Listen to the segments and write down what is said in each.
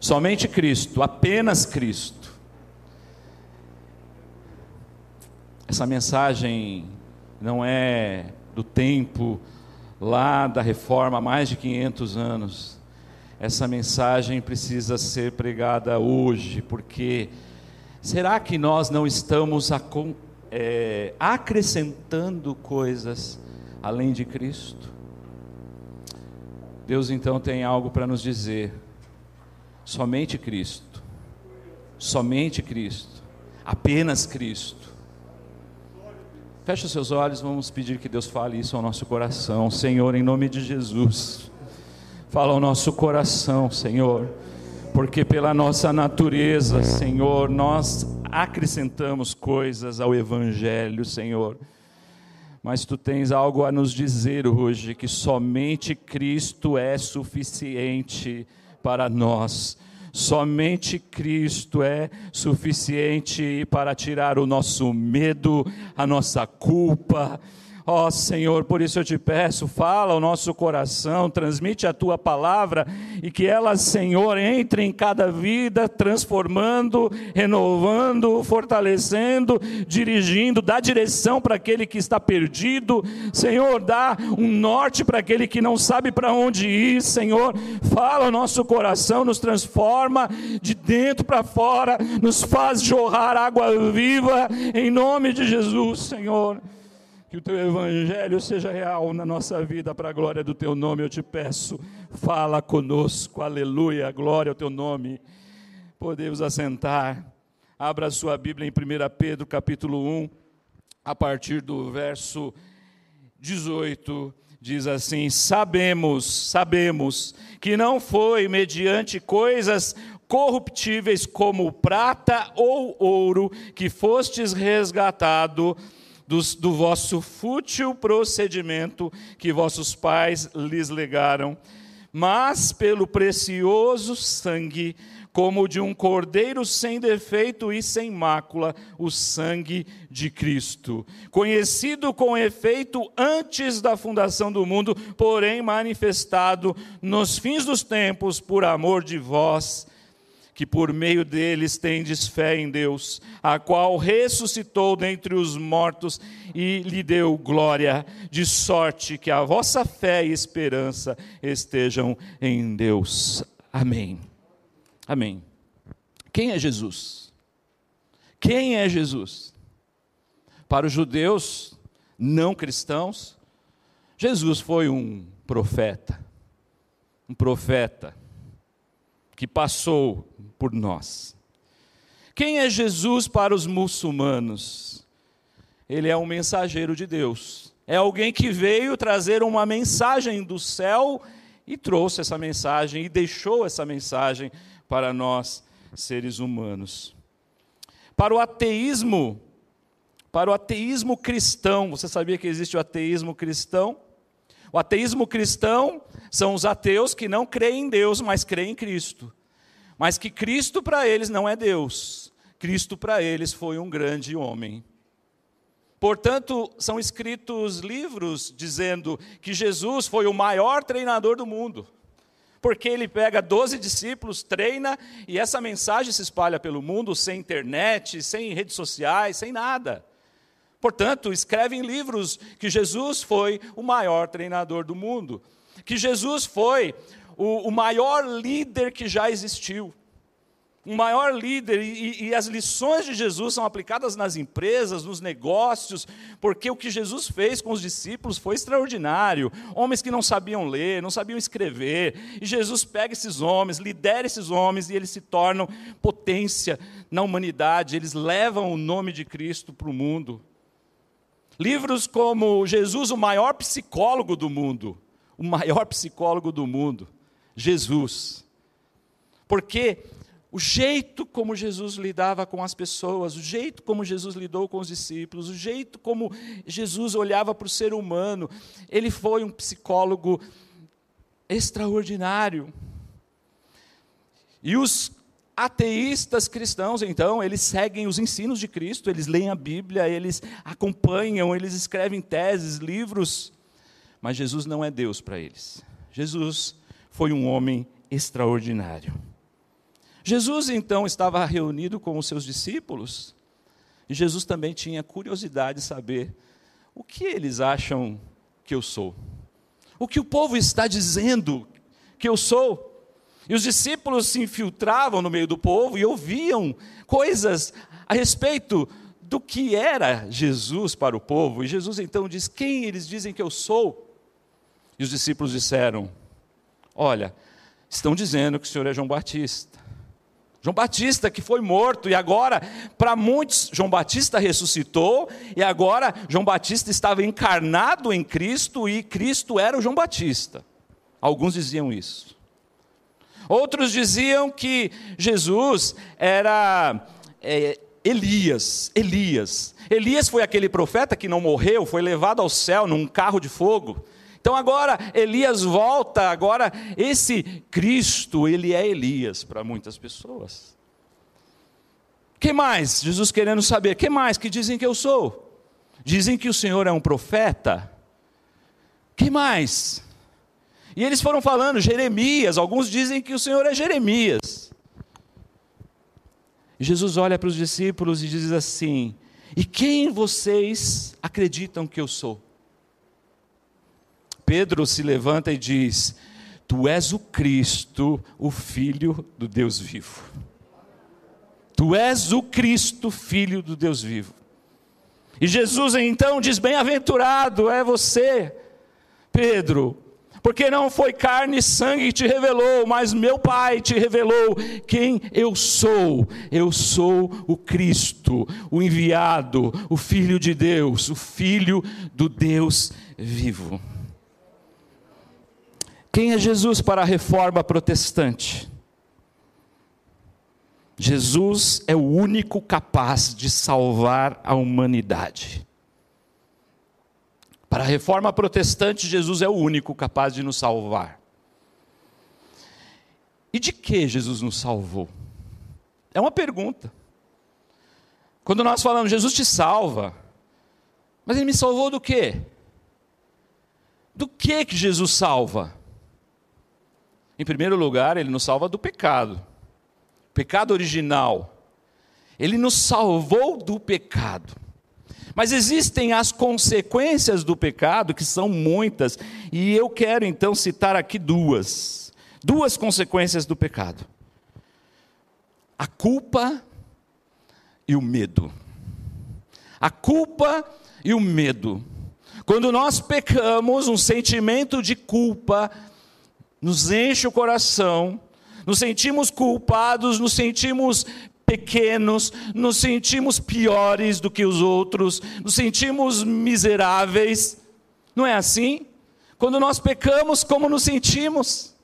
Somente Cristo, apenas Cristo. Essa mensagem não é do tempo lá da reforma mais de 500 anos. Essa mensagem precisa ser pregada hoje, porque será que nós não estamos é, acrescentando coisas além de Cristo? Deus então tem algo para nos dizer. Somente Cristo. Somente Cristo. Apenas Cristo Feche os seus olhos, vamos pedir que Deus fale isso ao nosso coração. Senhor, em nome de Jesus, fala ao nosso coração, Senhor, porque pela nossa natureza, Senhor, nós acrescentamos coisas ao Evangelho, Senhor. Mas tu tens algo a nos dizer hoje, que somente Cristo é suficiente para nós. Somente Cristo é suficiente para tirar o nosso medo, a nossa culpa, Ó oh, Senhor, por isso eu te peço, fala ao nosso coração, transmite a tua palavra e que ela, Senhor, entre em cada vida, transformando, renovando, fortalecendo, dirigindo, dá direção para aquele que está perdido, Senhor, dá um norte para aquele que não sabe para onde ir, Senhor, fala ao nosso coração, nos transforma de dentro para fora, nos faz jorrar água viva, em nome de Jesus, Senhor. Que o teu evangelho seja real na nossa vida, para a glória do teu nome, eu te peço. Fala conosco, aleluia, glória ao teu nome. Podemos assentar. Abra a sua Bíblia em 1 Pedro, capítulo 1, a partir do verso 18 diz assim: Sabemos, sabemos que não foi mediante coisas corruptíveis como prata ou ouro que fostes resgatado do, do vosso fútil procedimento que vossos pais lhes legaram, mas pelo precioso sangue, como de um cordeiro sem defeito e sem mácula, o sangue de Cristo, conhecido com efeito antes da fundação do mundo, porém manifestado nos fins dos tempos por amor de vós que por meio deles tendes fé em Deus, a qual ressuscitou dentre os mortos e lhe deu glória, de sorte que a vossa fé e esperança estejam em Deus. Amém. Amém. Quem é Jesus? Quem é Jesus? Para os judeus não cristãos, Jesus foi um profeta. Um profeta que passou por nós. Quem é Jesus para os muçulmanos? Ele é um mensageiro de Deus. É alguém que veio trazer uma mensagem do céu e trouxe essa mensagem e deixou essa mensagem para nós, seres humanos. Para o ateísmo, para o ateísmo cristão, você sabia que existe o ateísmo cristão? O ateísmo cristão são os ateus que não creem em Deus, mas creem em Cristo. Mas que Cristo para eles não é Deus. Cristo para eles foi um grande homem. Portanto, são escritos livros dizendo que Jesus foi o maior treinador do mundo. Porque ele pega 12 discípulos, treina e essa mensagem se espalha pelo mundo sem internet, sem redes sociais, sem nada. Portanto, escrevem livros que Jesus foi o maior treinador do mundo, que Jesus foi o, o maior líder que já existiu. Um maior líder, e, e, as lições de Jesus são aplicadas nas empresas, nos negócios, porque o que Jesus fez com os discípulos foi extraordinário. Homens que não sabiam ler, não sabiam escrever, e Jesus pega esses homens, lidera esses homens, e eles se tornam potência na humanidade, eles levam o nome de Cristo para o mundo. Livros como Jesus, o maior psicólogo do mundo, o maior psicólogo do mundo, Jesus. Porque o jeito como Jesus lidava com as pessoas, o jeito como Jesus lidou com os discípulos, o jeito como Jesus olhava para o ser humano, ele foi um psicólogo extraordinário. E os ateístas cristãos, então, eles seguem os ensinos de Cristo, eles leem a Bíblia, eles acompanham, eles escrevem teses, livros, mas Jesus não é Deus para eles. Jesus foi um homem extraordinário. Jesus então estava reunido com os seus discípulos, e Jesus também tinha curiosidade de saber o que eles acham que eu sou. O que o povo está dizendo que eu sou. E os discípulos se infiltravam no meio do povo e ouviam coisas a respeito do que era Jesus para o povo. E Jesus então diz: Quem eles dizem que eu sou? E os discípulos disseram: Olha, estão dizendo que o Senhor é João Batista. João Batista que foi morto e agora, para muitos, João Batista ressuscitou e agora João Batista estava encarnado em Cristo e Cristo era o João Batista. Alguns diziam isso. Outros diziam que Jesus era é, Elias. Elias. Elias foi aquele profeta que não morreu, foi levado ao céu num carro de fogo. Então agora Elias volta, agora esse Cristo, ele é Elias para muitas pessoas. Que mais? Jesus querendo saber, que mais que dizem que eu sou? Dizem que o Senhor é um profeta. Que mais? E eles foram falando, Jeremias, alguns dizem que o Senhor é Jeremias. Jesus olha para os discípulos e diz assim: E quem vocês acreditam que eu sou? Pedro se levanta e diz: Tu és o Cristo, o Filho do Deus vivo. Tu és o Cristo, Filho do Deus vivo. E Jesus então diz: Bem-aventurado é você, Pedro, porque não foi carne e sangue que te revelou, mas meu Pai te revelou quem eu sou. Eu sou o Cristo, o enviado, o Filho de Deus, o Filho do Deus vivo. Quem é Jesus para a reforma protestante? Jesus é o único capaz de salvar a humanidade. Para a reforma protestante, Jesus é o único capaz de nos salvar. E de que Jesus nos salvou? É uma pergunta. Quando nós falamos, Jesus te salva, mas ele me salvou do quê? Do que que Jesus salva? Em primeiro lugar, ele nos salva do pecado. Pecado original. Ele nos salvou do pecado. Mas existem as consequências do pecado, que são muitas, e eu quero então citar aqui duas. Duas consequências do pecado: a culpa e o medo. A culpa e o medo. Quando nós pecamos, um sentimento de culpa nos enche o coração, nos sentimos culpados, nos sentimos pequenos, nos sentimos piores do que os outros, nos sentimos miseráveis. Não é assim? Quando nós pecamos, como nos sentimos?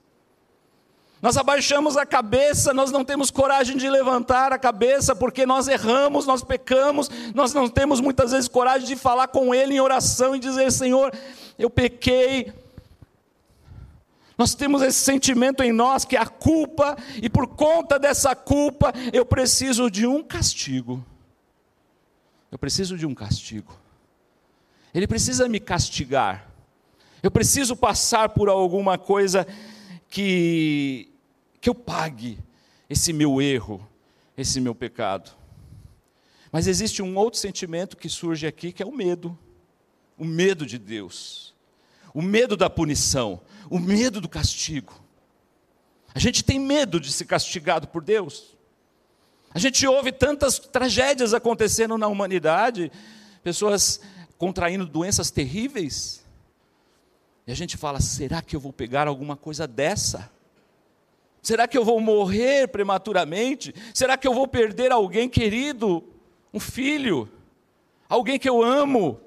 Nós abaixamos a cabeça, nós não temos coragem de levantar a cabeça, porque nós erramos, nós pecamos, nós não temos muitas vezes coragem de falar com Ele em oração e dizer: Senhor, eu pequei, nós temos esse sentimento em nós que é a culpa, e por conta dessa culpa, eu preciso de um castigo. Eu preciso de um castigo. Ele precisa me castigar. Eu preciso passar por alguma coisa que que eu pague esse meu erro, esse meu pecado. Mas existe um outro sentimento que surge aqui, que é o medo. O medo de Deus. O medo da punição o medo do castigo. A gente tem medo de ser castigado por Deus. A gente ouve tantas tragédias acontecendo na humanidade, pessoas contraindo doenças terríveis. E a gente fala: será que eu vou pegar alguma coisa dessa? Será que eu vou morrer prematuramente? Será que eu vou perder alguém querido? Um filho? Alguém que eu amo?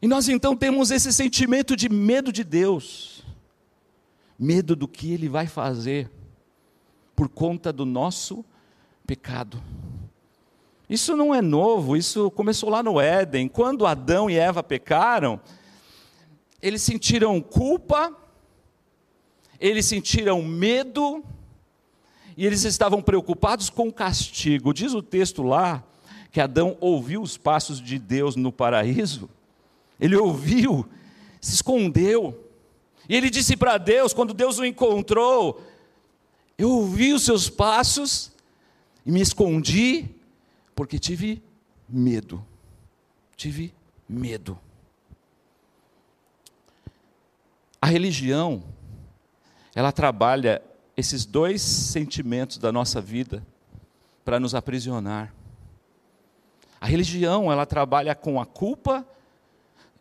E nós então temos esse sentimento de medo de Deus, medo do que Ele vai fazer por conta do nosso pecado. Isso não é novo, isso começou lá no Éden. Quando Adão e Eva pecaram, eles sentiram culpa, eles sentiram medo, e eles estavam preocupados com o castigo. Diz o texto lá que Adão ouviu os passos de Deus no paraíso, ele ouviu, se escondeu. E ele disse para Deus, quando Deus o encontrou, Eu ouvi os seus passos e me escondi porque tive medo. Tive medo. A religião, ela trabalha esses dois sentimentos da nossa vida para nos aprisionar. A religião, ela trabalha com a culpa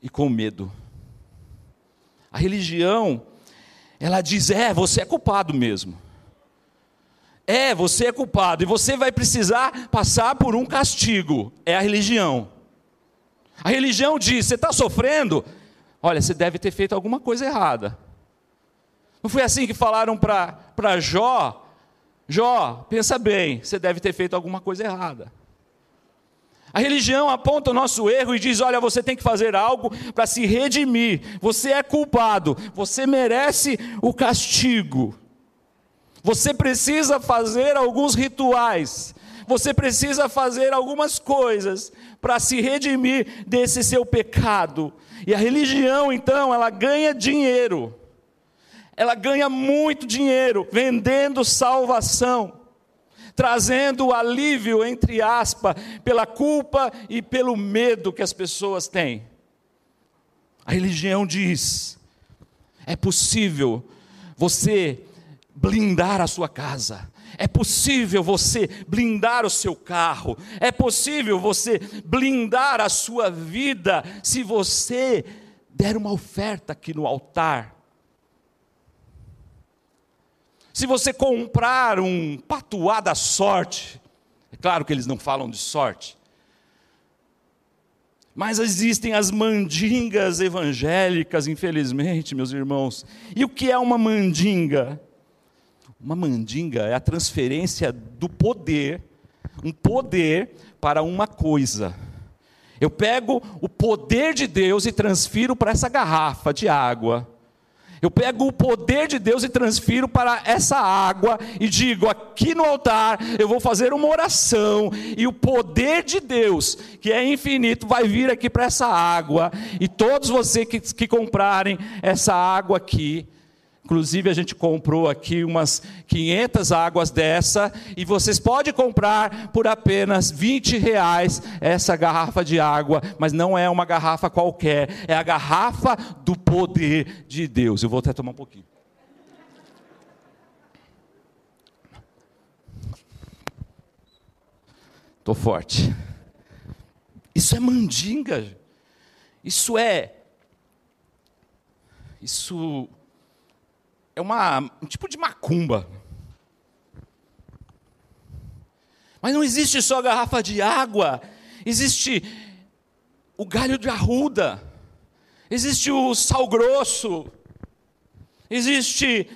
e com medo. A religião, ela diz: é, você é culpado mesmo. É, você é culpado e você vai precisar passar por um castigo. É a religião. A religião diz: você está sofrendo? Olha, você deve ter feito alguma coisa errada. Não foi assim que falaram para Jó? Jó, pensa bem, você deve ter feito alguma coisa errada. A religião aponta o nosso erro e diz: olha, você tem que fazer algo para se redimir. Você é culpado, você merece o castigo. Você precisa fazer alguns rituais. Você precisa fazer algumas coisas para se redimir desse seu pecado. E a religião, então, ela ganha dinheiro. Ela ganha muito dinheiro vendendo salvação trazendo alívio, entre aspas, pela culpa e pelo medo que as pessoas têm. A religião diz: é possível você blindar a sua casa, é possível você blindar o seu carro, é possível você blindar a sua vida se você der uma oferta aqui no altar se você comprar um patuá da sorte, é claro que eles não falam de sorte, mas existem as mandingas evangélicas, infelizmente, meus irmãos. E o que é uma mandinga? Uma mandinga é a transferência do poder, um poder para uma coisa. Eu pego o poder de Deus e transfiro para essa garrafa de água. Eu pego o poder de Deus e transfiro para essa água e digo: aqui no altar eu vou fazer uma oração, e o poder de Deus, que é infinito, vai vir aqui para essa água, e todos vocês que, que comprarem essa água aqui, Inclusive, a gente comprou aqui umas 500 águas dessa, e vocês podem comprar por apenas 20 reais essa garrafa de água, mas não é uma garrafa qualquer, é a garrafa do poder de Deus. Eu vou até tomar um pouquinho. Estou forte. Isso é mandinga. Isso é. Isso é uma, um tipo de macumba. Mas não existe só garrafa de água, existe o galho de arruda, existe o sal grosso, existe.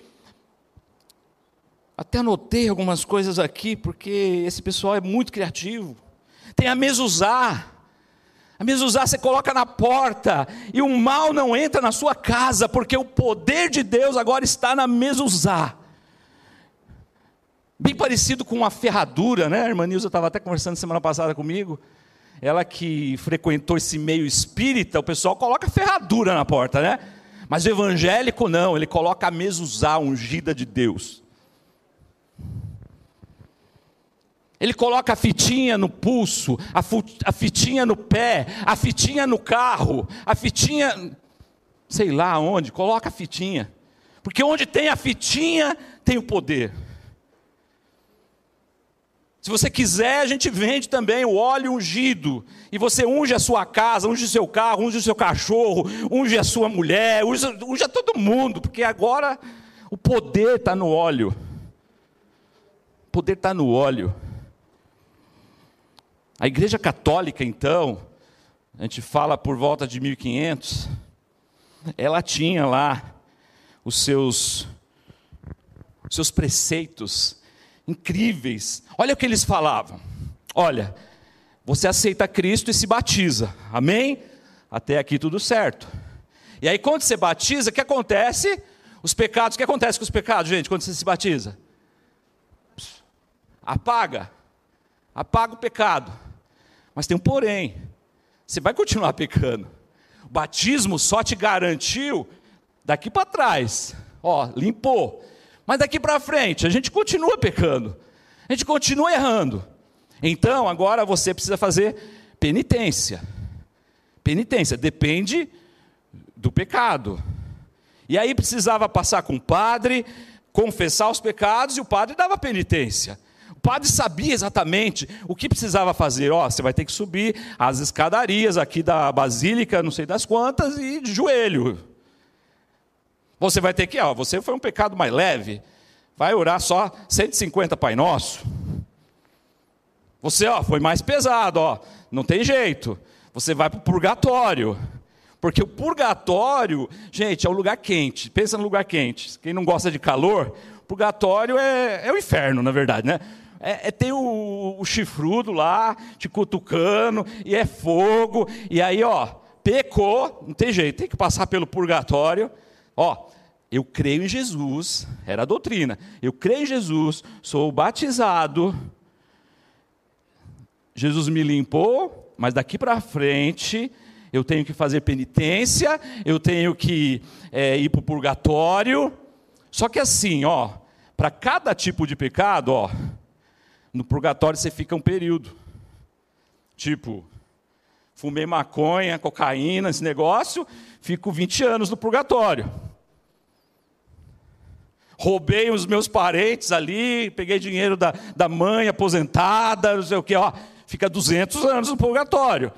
Até anotei algumas coisas aqui, porque esse pessoal é muito criativo. Tem a mesuzá, a mezuzá você coloca na porta e o mal não entra na sua casa, porque o poder de Deus agora está na mezuzá. Bem parecido com uma ferradura, né? A irmã Nilza estava até conversando semana passada comigo. Ela que frequentou esse meio espírita, o pessoal coloca ferradura na porta, né? Mas o evangélico não, ele coloca a mezuzá ungida de Deus. Ele coloca a fitinha no pulso, a, a fitinha no pé, a fitinha no carro, a fitinha, sei lá onde, coloca a fitinha. Porque onde tem a fitinha, tem o poder. Se você quiser, a gente vende também o óleo ungido. E você unge a sua casa, unge o seu carro, unge o seu cachorro, unge a sua mulher, unge, unge a todo mundo, porque agora o poder está no óleo. O poder está no óleo. A Igreja Católica, então, a gente fala por volta de 1500, ela tinha lá os seus, seus preceitos incríveis. Olha o que eles falavam. Olha, você aceita Cristo e se batiza. Amém? Até aqui tudo certo. E aí quando você batiza, o que acontece? Os pecados, o que acontece com os pecados, gente, quando você se batiza? Apaga. Apaga o pecado. Mas tem um porém. Você vai continuar pecando. O batismo só te garantiu daqui para trás. Ó, limpou. Mas daqui para frente, a gente continua pecando, a gente continua errando. Então, agora você precisa fazer penitência. Penitência depende do pecado. E aí precisava passar com o padre, confessar os pecados e o padre dava penitência. Padre sabia exatamente o que precisava fazer. Ó, oh, você vai ter que subir as escadarias aqui da basílica, não sei das quantas, e de joelho. Você vai ter que, ó, você foi um pecado mais leve, vai orar só 150 Pai Nosso. Você, ó, foi mais pesado, ó, não tem jeito. Você vai para o purgatório. Porque o purgatório, gente, é um lugar quente. Pensa no lugar quente. Quem não gosta de calor, purgatório é, é o inferno, na verdade, né? É, é tem o, o, chifrudo lá, te cutucando, e é fogo. E aí, ó, pecou, não tem jeito, tem que passar pelo purgatório. Ó, eu creio em Jesus, era a doutrina. Eu creio em Jesus, sou batizado. Jesus me limpou, mas daqui para frente eu tenho que fazer penitência, eu tenho que é, ir para o purgatório. Só que assim, ó, para cada tipo de pecado, ó, no purgatório você fica um período. Tipo, fumei maconha, cocaína, esse negócio, fico 20 anos no purgatório. Roubei os meus parentes ali, peguei dinheiro da, da mãe aposentada, não sei o que, ó, fica 200 anos no purgatório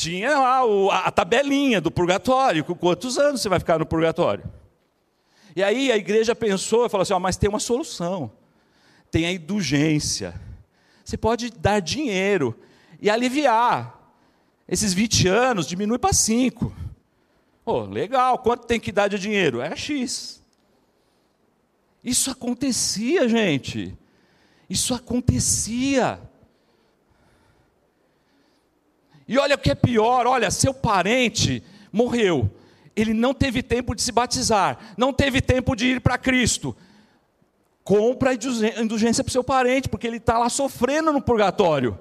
tinha lá o, a, tabelinha do purgatório, com quantos anos você vai ficar no purgatório. E aí a igreja pensou e falou assim: ó, mas tem uma solução. Tem a indulgência. Você pode dar dinheiro e aliviar. Esses 20 anos diminui para 5. Oh, legal, quanto tem que dar de dinheiro? É X. Isso acontecia, gente. Isso acontecia. E olha o que é pior: olha, seu parente morreu, ele não teve tempo de se batizar, não teve tempo de ir para Cristo. Compra a indulgência para o seu parente, porque ele está lá sofrendo no purgatório.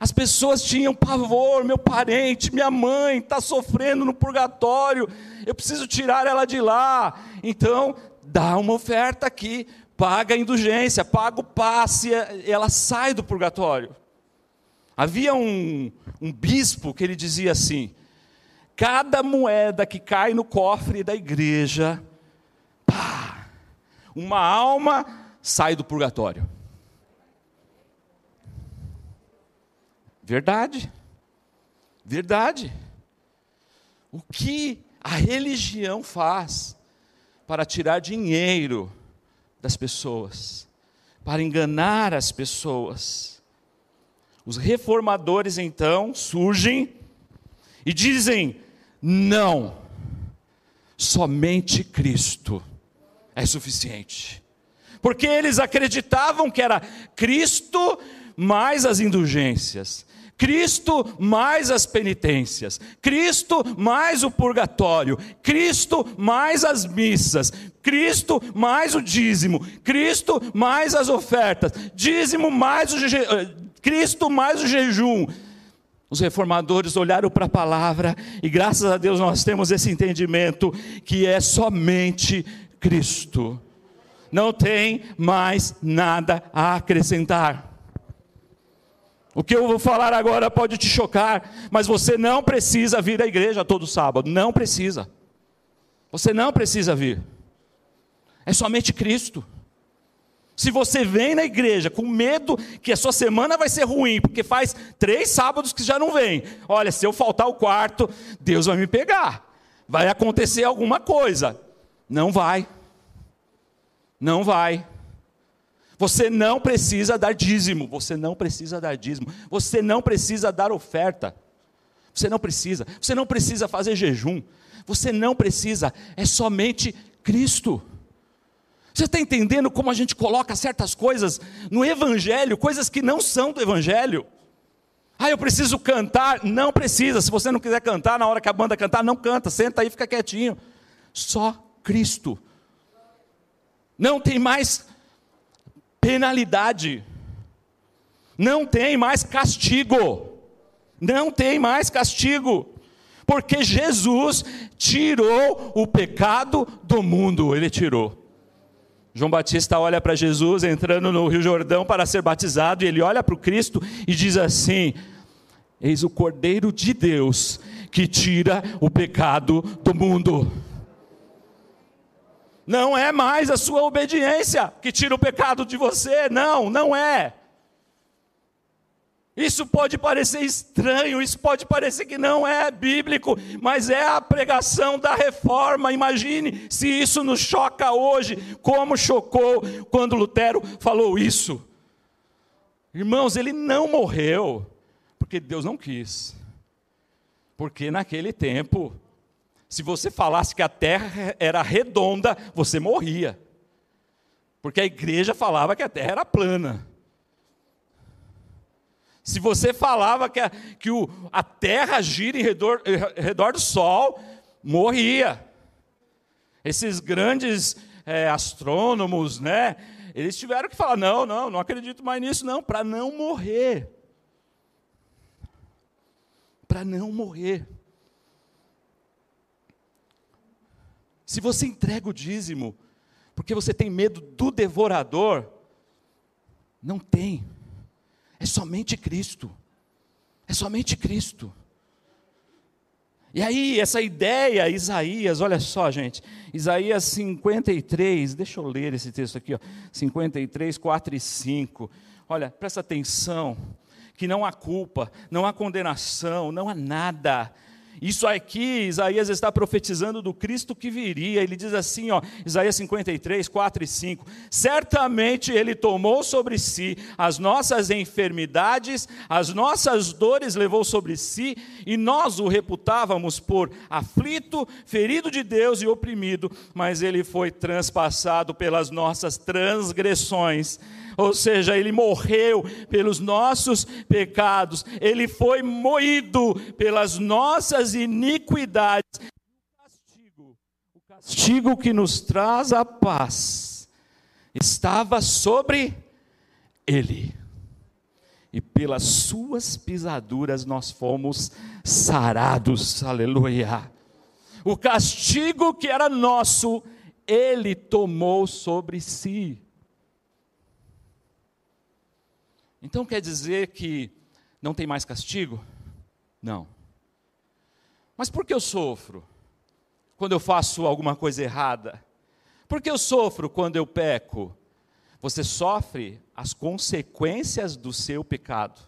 As pessoas tinham pavor, meu parente, minha mãe está sofrendo no purgatório, eu preciso tirar ela de lá. Então, dá uma oferta aqui, paga a indulgência, paga o passe, ela sai do purgatório. Havia um, um bispo que ele dizia assim: cada moeda que cai no cofre da igreja, uma alma sai do purgatório. Verdade, verdade. O que a religião faz para tirar dinheiro das pessoas, para enganar as pessoas? Os reformadores então surgem e dizem: não, somente Cristo é suficiente. Porque eles acreditavam que era Cristo mais as indulgências, Cristo mais as penitências, Cristo mais o purgatório, Cristo mais as missas, Cristo mais o dízimo, Cristo mais as ofertas, dízimo mais o Cristo mais o jejum. Os reformadores olharam para a palavra e graças a Deus nós temos esse entendimento que é somente Cristo. Não tem mais nada a acrescentar. O que eu vou falar agora pode te chocar, mas você não precisa vir à igreja todo sábado, não precisa. Você não precisa vir. É somente Cristo. Se você vem na igreja com medo que a sua semana vai ser ruim, porque faz três sábados que já não vem, olha, se eu faltar o quarto, Deus vai me pegar, vai acontecer alguma coisa. Não vai, não vai. Você não precisa dar dízimo, você não precisa dar dízimo, você não precisa dar oferta, você não precisa, você não precisa fazer jejum, você não precisa, é somente Cristo. Você está entendendo como a gente coloca certas coisas no Evangelho, coisas que não são do Evangelho? Ah, eu preciso cantar. Não precisa. Se você não quiser cantar na hora que a banda cantar, não canta. Senta aí, fica quietinho. Só Cristo. Não tem mais penalidade. Não tem mais castigo. Não tem mais castigo. Porque Jesus tirou o pecado do mundo. Ele tirou. João Batista olha para Jesus entrando no Rio Jordão para ser batizado, e ele olha para o Cristo e diz assim: Eis o Cordeiro de Deus que tira o pecado do mundo. Não é mais a sua obediência que tira o pecado de você, não, não é. Isso pode parecer estranho, isso pode parecer que não é bíblico, mas é a pregação da reforma. Imagine se isso nos choca hoje, como chocou quando Lutero falou isso. Irmãos, ele não morreu porque Deus não quis. Porque naquele tempo, se você falasse que a terra era redonda, você morria. Porque a igreja falava que a terra era plana. Se você falava que a, que o, a terra gira em redor, em redor do sol, morria. Esses grandes é, astrônomos, né? Eles tiveram que falar: não, não, não acredito mais nisso, não, para não morrer. Para não morrer. Se você entrega o dízimo, porque você tem medo do devorador, não tem. É somente Cristo. É somente Cristo. E aí, essa ideia, Isaías, olha só, gente, Isaías 53, deixa eu ler esse texto aqui, ó, 53, 4 e 5. Olha, presta atenção, que não há culpa, não há condenação, não há nada isso aqui, Isaías está profetizando do Cristo que viria. Ele diz assim, ó, Isaías 53, 4 e 5: Certamente ele tomou sobre si as nossas enfermidades, as nossas dores levou sobre si, e nós o reputávamos por aflito, ferido de Deus e oprimido, mas ele foi transpassado pelas nossas transgressões ou seja, ele morreu pelos nossos pecados, ele foi moído pelas nossas iniquidades. O castigo, o castigo que nos traz a paz, estava sobre ele. E pelas suas pisaduras nós fomos sarados, aleluia. O castigo que era nosso, ele tomou sobre si. Então quer dizer que não tem mais castigo? Não. Mas por que eu sofro quando eu faço alguma coisa errada? Por que eu sofro quando eu peco? Você sofre as consequências do seu pecado.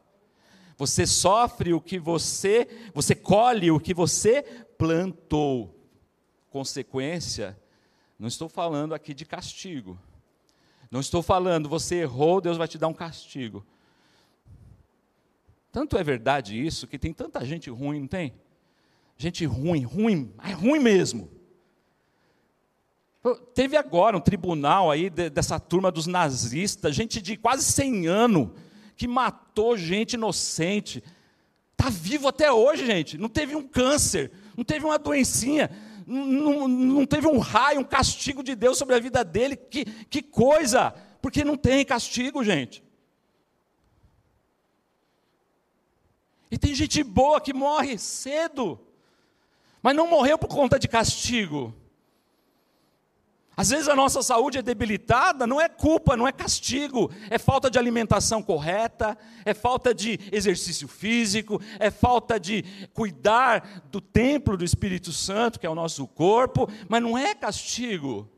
Você sofre o que você, você colhe o que você plantou. Consequência, não estou falando aqui de castigo. Não estou falando, você errou, Deus vai te dar um castigo. Tanto é verdade isso que tem tanta gente ruim, não tem? Gente ruim, ruim, é ruim mesmo. Teve agora um tribunal aí dessa turma dos nazistas, gente de quase 100 anos, que matou gente inocente. Está vivo até hoje, gente. Não teve um câncer, não teve uma doencinha, não, não teve um raio, um castigo de Deus sobre a vida dele. Que, que coisa! Porque não tem castigo, gente. E tem gente boa que morre cedo, mas não morreu por conta de castigo. Às vezes a nossa saúde é debilitada, não é culpa, não é castigo, é falta de alimentação correta, é falta de exercício físico, é falta de cuidar do templo do Espírito Santo, que é o nosso corpo, mas não é castigo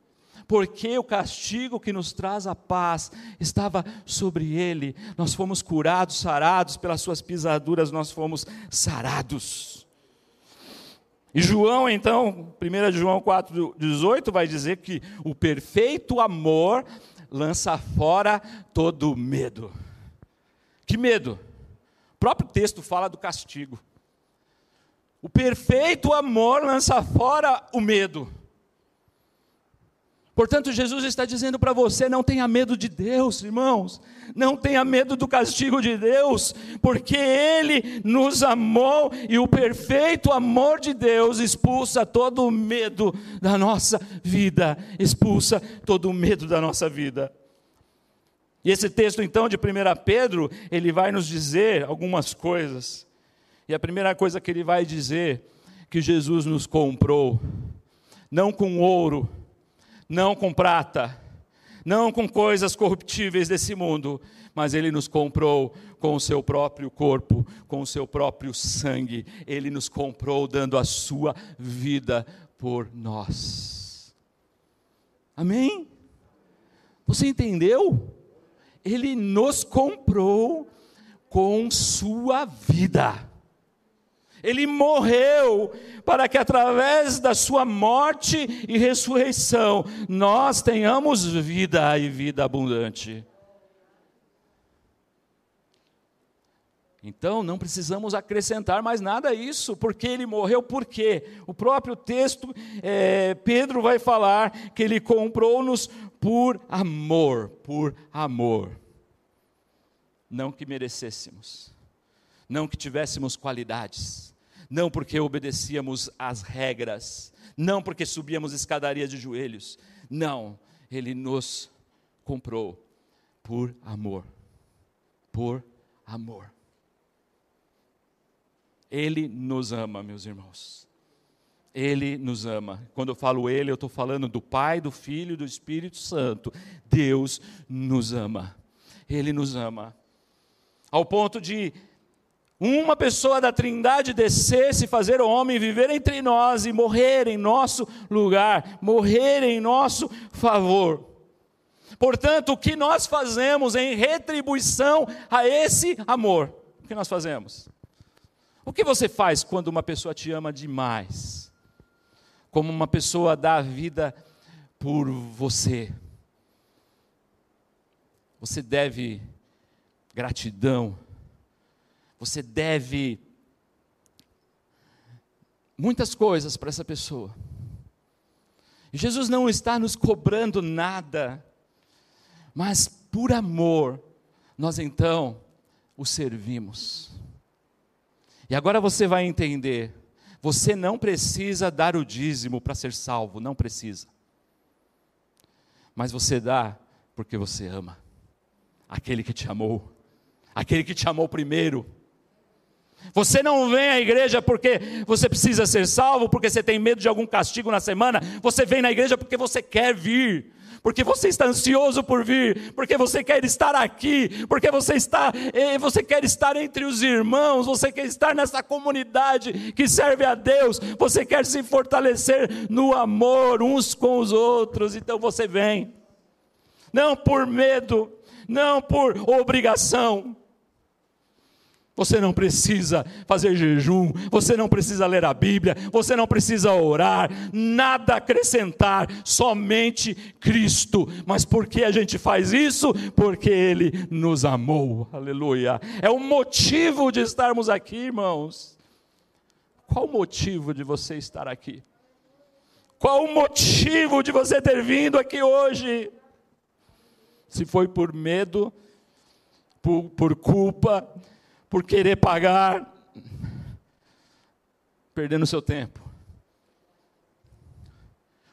porque o castigo que nos traz a paz estava sobre ele. Nós fomos curados, sarados, pelas suas pisaduras nós fomos sarados. E João, então, 1 João 4,18 vai dizer que o perfeito amor lança fora todo medo. Que medo? O próprio texto fala do castigo. O perfeito amor lança fora o medo. Portanto, Jesus está dizendo para você: não tenha medo de Deus, irmãos, não tenha medo do castigo de Deus, porque Ele nos amou e o perfeito amor de Deus expulsa todo o medo da nossa vida, expulsa todo o medo da nossa vida. E esse texto, então, de 1 Pedro, ele vai nos dizer algumas coisas. E a primeira coisa que ele vai dizer, que Jesus nos comprou, não com ouro, não com prata, não com coisas corruptíveis desse mundo, mas Ele nos comprou com o seu próprio corpo, com o seu próprio sangue. Ele nos comprou dando a sua vida por nós. Amém? Você entendeu? Ele nos comprou com sua vida. Ele morreu para que através da sua morte e ressurreição nós tenhamos vida e vida abundante. Então não precisamos acrescentar mais nada a isso, porque ele morreu, por quê? O próprio texto, é, Pedro vai falar que ele comprou-nos por amor, por amor. Não que merecêssemos, não que tivéssemos qualidades, não porque obedecíamos às regras, não porque subíamos escadarias de joelhos, não, ele nos comprou por amor, por amor. Ele nos ama, meus irmãos. Ele nos ama. Quando eu falo Ele, eu estou falando do Pai, do Filho e do Espírito Santo. Deus nos ama. Ele nos ama. Ao ponto de uma pessoa da Trindade descer, se fazer homem, viver entre nós e morrer em nosso lugar, morrer em nosso favor. Portanto, o que nós fazemos em retribuição a esse amor? O que nós fazemos? O que você faz quando uma pessoa te ama demais? Como uma pessoa dá a vida por você? Você deve gratidão, você deve muitas coisas para essa pessoa. E Jesus não está nos cobrando nada, mas por amor, nós então o servimos. E agora você vai entender: você não precisa dar o dízimo para ser salvo, não precisa. Mas você dá porque você ama aquele que te amou, aquele que te amou primeiro. Você não vem à igreja porque você precisa ser salvo, porque você tem medo de algum castigo na semana. Você vem na igreja porque você quer vir porque você está ansioso por vir, porque você quer estar aqui, porque você está, eh, você quer estar entre os irmãos, você quer estar nessa comunidade que serve a Deus, você quer se fortalecer no amor uns com os outros, então você vem. Não por medo, não por obrigação, você não precisa fazer jejum, você não precisa ler a Bíblia, você não precisa orar, nada acrescentar, somente Cristo. Mas por que a gente faz isso? Porque Ele nos amou, aleluia. É o motivo de estarmos aqui, irmãos. Qual o motivo de você estar aqui? Qual o motivo de você ter vindo aqui hoje? Se foi por medo, por, por culpa, por querer pagar, perdendo seu tempo.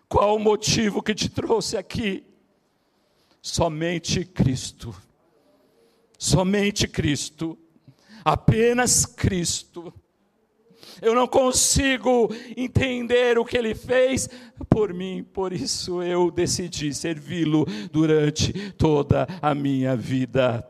Qual o motivo que te trouxe aqui? Somente Cristo. Somente Cristo. Apenas Cristo. Eu não consigo entender o que ele fez por mim, por isso eu decidi servi-lo durante toda a minha vida.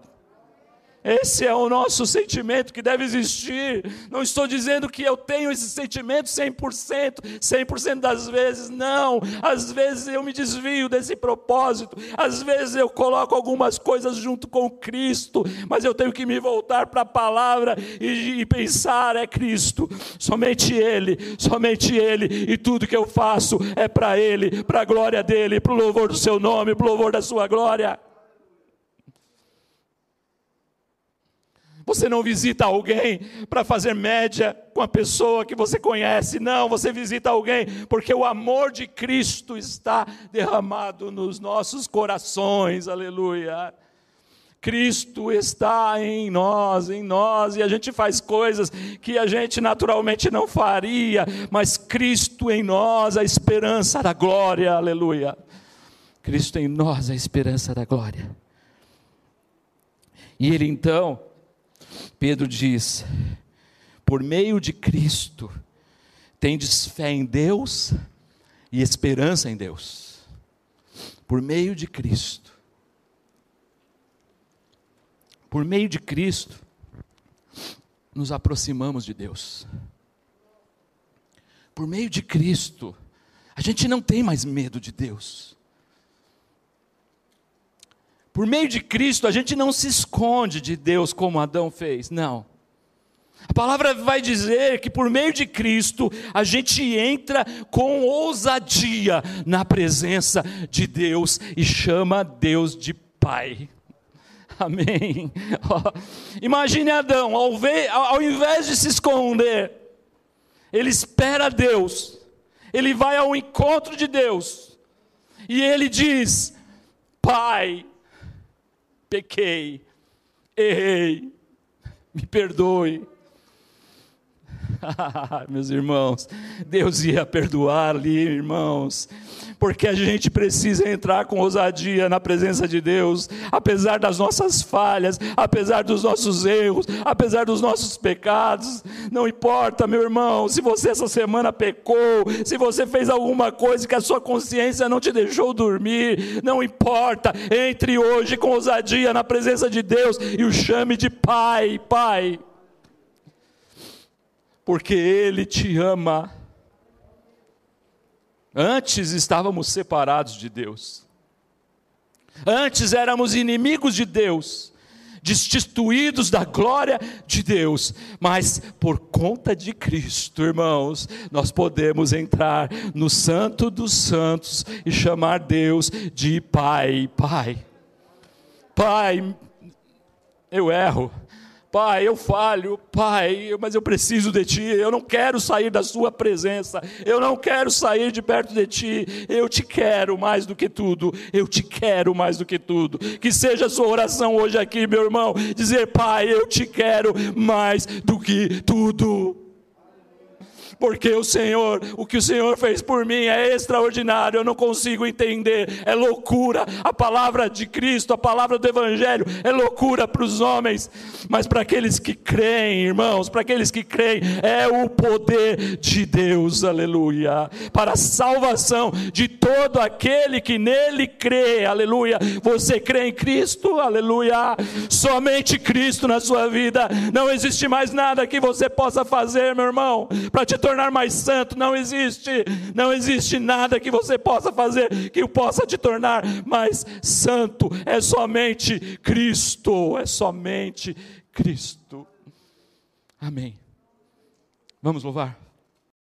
Esse é o nosso sentimento que deve existir. Não estou dizendo que eu tenho esse sentimento 100%, 100% das vezes, não. Às vezes eu me desvio desse propósito, às vezes eu coloco algumas coisas junto com Cristo, mas eu tenho que me voltar para a palavra e, e pensar: é Cristo, somente Ele, somente Ele, e tudo que eu faço é para Ele, para a glória dEle, para o louvor do Seu nome, para o louvor da Sua glória. Você não visita alguém para fazer média com a pessoa que você conhece, não, você visita alguém porque o amor de Cristo está derramado nos nossos corações, aleluia. Cristo está em nós, em nós, e a gente faz coisas que a gente naturalmente não faria, mas Cristo em nós, a esperança da glória, aleluia. Cristo em nós, a esperança da glória. E ele então Pedro diz: por meio de Cristo, tendes fé em Deus e esperança em Deus. Por meio de Cristo. Por meio de Cristo, nos aproximamos de Deus. Por meio de Cristo, a gente não tem mais medo de Deus. Por meio de Cristo, a gente não se esconde de Deus como Adão fez, não. A palavra vai dizer que por meio de Cristo a gente entra com ousadia na presença de Deus e chama Deus de Pai. Amém. Imagine Adão, ao, ver, ao invés de se esconder, ele espera Deus, ele vai ao encontro de Deus, e ele diz: Pai, pequei, errei, me perdoe. Meus irmãos, Deus ia perdoar ali, irmãos, porque a gente precisa entrar com ousadia na presença de Deus, apesar das nossas falhas, apesar dos nossos erros, apesar dos nossos pecados. Não importa, meu irmão, se você essa semana pecou, se você fez alguma coisa que a sua consciência não te deixou dormir, não importa, entre hoje com ousadia na presença de Deus e o chame de Pai, Pai porque Ele te ama. Antes estávamos separados de Deus, antes éramos inimigos de Deus, destituídos da glória de Deus, mas por conta de Cristo, irmãos, nós podemos entrar no Santo dos Santos e chamar Deus de Pai, Pai. Pai, eu erro, Pai, eu falho, Pai, mas eu preciso de Ti, eu não quero sair da Sua presença, eu não quero sair de perto de Ti, eu te quero mais do que tudo, eu te quero mais do que tudo. Que seja a sua oração hoje aqui, meu irmão, dizer: Pai, eu te quero mais do que tudo porque o Senhor, o que o Senhor fez por mim é extraordinário, eu não consigo entender, é loucura. A palavra de Cristo, a palavra do Evangelho é loucura para os homens, mas para aqueles que creem, irmãos, para aqueles que creem, é o poder de Deus, aleluia, para a salvação de todo aquele que nele crê, aleluia. Você crê em Cristo, aleluia, somente Cristo na sua vida, não existe mais nada que você possa fazer, meu irmão, para te tornar tornar mais santo, não existe, não existe nada que você possa fazer que o possa te tornar mais santo, é somente Cristo, é somente Cristo. Amém. Vamos louvar?